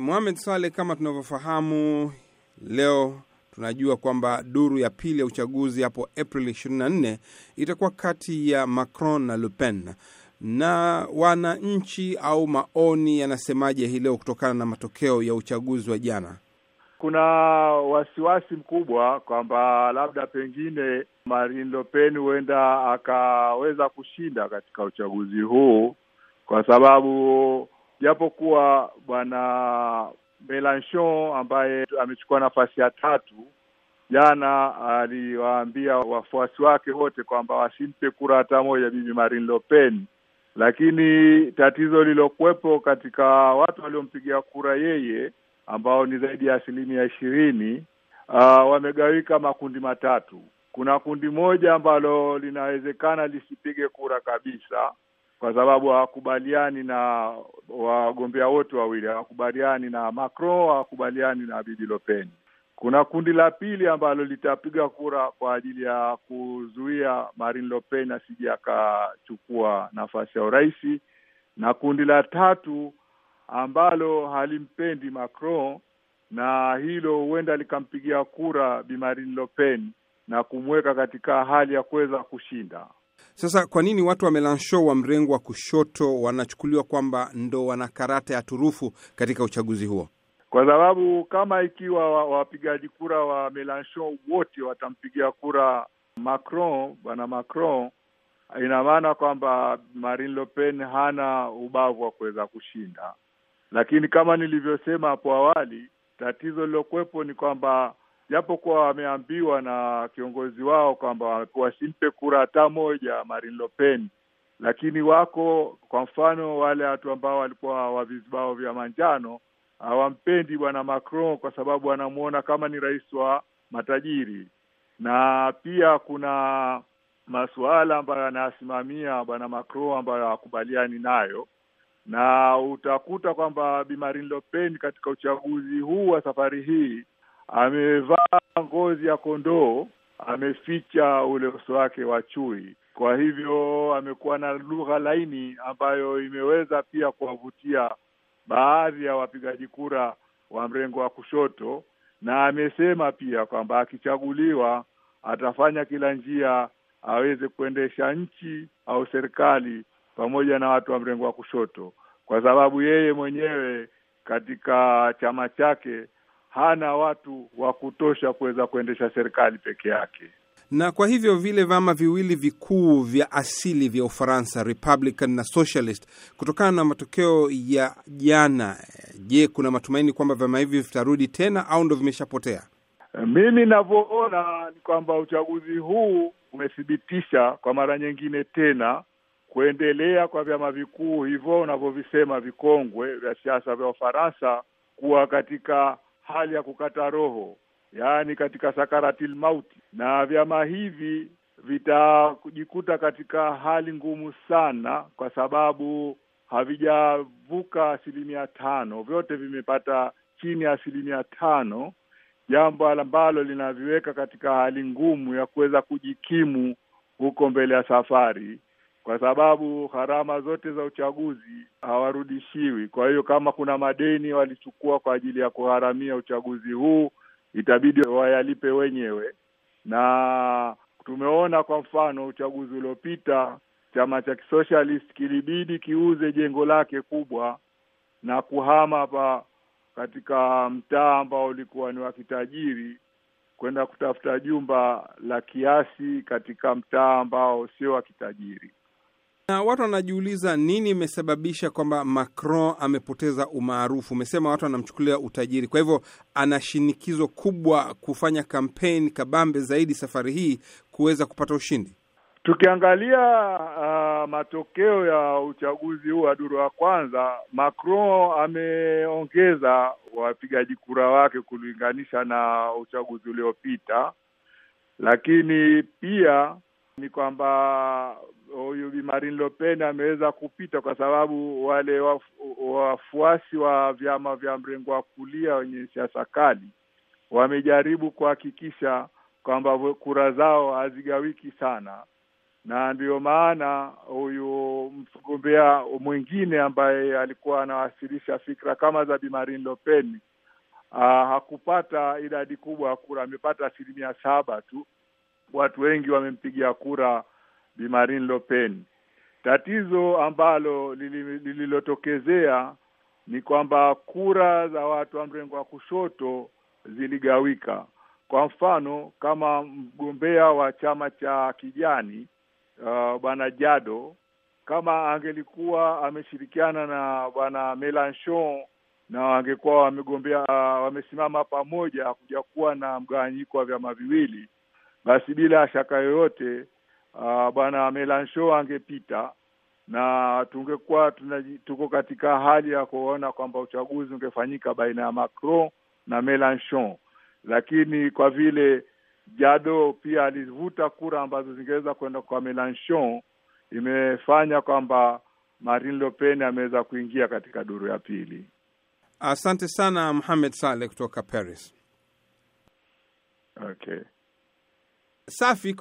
Mohamed Saleh, kama tunavyofahamu leo tunajua kwamba duru ya pili ya uchaguzi hapo April 24 itakuwa kati ya Macron na Le Pen. Na wananchi au maoni yanasemaje hii leo kutokana na matokeo ya uchaguzi wa jana? Kuna wasiwasi mkubwa kwamba labda pengine Marine Le Pen huenda akaweza kushinda katika uchaguzi huu, kwa sababu japokuwa bwana Melanchon ambaye amechukua nafasi ya tatu jana aliwaambia wafuasi wake wote kwamba wasimpe kura hata moja bibi Marine Le Pen, lakini tatizo lilokuwepo katika watu waliompigia kura yeye ambao ni zaidi ya asilimia ishirini uh, wamegawika makundi matatu. Kuna kundi moja ambalo linawezekana lisipige kura kabisa kwa sababu hawakubaliani na wagombea wote wawili, hawakubaliani na Macron, hawakubaliani na bibi Le Pen. Kuna kundi la pili ambalo litapiga kura kwa ajili ya kuzuia Marine Le Pen asije akachukua nafasi ya urais, na kundi la tatu ambalo halimpendi Macron na hilo huenda likampigia kura Bi Marine Le Pen na kumweka katika hali ya kuweza kushinda. Sasa kwa nini watu wa Melanchon wa mrengo wa kushoto wanachukuliwa kwamba ndo wana karata ya turufu katika uchaguzi huo? Kwa sababu kama ikiwa wapigaji kura wa Melanchon wote watampigia kura Macron, bwana Macron, ina maana kwamba Marine Le Pen hana ubavu wa kuweza kushinda. Lakini kama nilivyosema hapo awali, tatizo lilokuwepo ni kwamba japokuwa wameambiwa na kiongozi wao kwamba wasimpe kura hata moja Marine Le Pen, lakini wako kwa mfano wale watu ambao walikuwa wa vizibao vya manjano hawampendi bwana Macron kwa sababu wanamuona kama ni rais wa matajiri, na pia kuna masuala ambayo anayasimamia bwana Macron ambayo hawakubaliani nayo, na utakuta kwamba Bi Marine Le Pen katika uchaguzi huu wa safari hii amevaa ngozi ya kondoo, ameficha ule uso wake wa chui. Kwa hivyo amekuwa na lugha laini ambayo imeweza pia kuwavutia baadhi ya wapigaji kura wa mrengo wa kushoto, na amesema pia kwamba akichaguliwa atafanya kila njia aweze kuendesha nchi au serikali pamoja na watu wa mrengo wa kushoto, kwa sababu yeye mwenyewe katika chama chake hana watu wa kutosha kuweza kuendesha serikali peke yake. Na kwa hivyo vile vyama viwili vikuu vya asili vya Ufaransa, Republican na Socialist, kutokana na matokeo ya jana, je, kuna matumaini kwamba vyama hivi vitarudi tena au ndo vimeshapotea? Mimi ninavyoona ni kwamba uchaguzi huu umethibitisha kwa mara nyingine tena kuendelea kwa vyama vikuu hivyo unavyovisema vikongwe vya siasa vya Ufaransa kuwa katika hali ya kukata roho, yaani katika sakaratil mauti, na vyama hivi vitajikuta katika hali ngumu sana, kwa sababu havijavuka asilimia tano. Vyote vimepata chini ya asilimia tano, jambo ambalo linaviweka katika hali ngumu ya kuweza kujikimu huko mbele ya safari kwa sababu gharama zote za uchaguzi hawarudishiwi. Kwa hiyo kama kuna madeni walichukua kwa ajili ya kugharamia uchaguzi huu, itabidi wayalipe wenyewe. Na tumeona kwa mfano uchaguzi uliopita chama cha kisocialist kilibidi kiuze jengo lake kubwa na kuhama hapa katika mtaa ambao ulikuwa ni wa kitajiri kwenda kutafuta jumba la kiasi katika mtaa ambao sio wa kitajiri na watu wanajiuliza nini imesababisha kwamba Macron amepoteza umaarufu. Umesema watu wanamchukulia utajiri, kwa hivyo ana shinikizo kubwa kufanya kampeni kabambe zaidi safari hii kuweza kupata ushindi. Tukiangalia uh, matokeo ya uchaguzi huu wa duru ya kwanza, Macron ameongeza wapigaji kura wake kulinganisha na uchaguzi uliopita, lakini pia ni kwamba huyu Bi Marine Le Pen ameweza kupita kwa sababu wale wafuasi wa vyama vya mrengo wa kulia wenye siasa kali wamejaribu kuhakikisha kwamba kura zao hazigawiki sana, na ndiyo maana huyu mgombea mwingine ambaye alikuwa anawasilisha fikra kama za Bi Marine Le Pen uh, hakupata idadi kubwa ya kura, amepata asilimia saba tu. Watu wengi wamempigia kura Bi Marine Le Pen. Tatizo ambalo lililotokezea ni kwamba kura za watu wa mrengo wa kushoto ziligawika. Kwa mfano, kama mgombea wa chama cha kijani uh, bwana Jado kama angelikuwa ameshirikiana na bwana Melanchon na wangekuwa wamegombea uh, wamesimama pamoja, hakuja kuwa na mgawanyiko wa vyama viwili, basi bila shaka yoyote uh, bwana Melanchon angepita na tungekuwa tuko katika hali ya kuona kwamba uchaguzi ungefanyika baina ya Macron na Melanchon, lakini kwa vile Jado pia alivuta kura ambazo zingeweza kwenda kwa Melanchon, imefanya kwamba Marine Le Pen ameweza kuingia katika duru ya pili. Asante sana Mohamed Saleh kutoka Paris. Okay. Safi.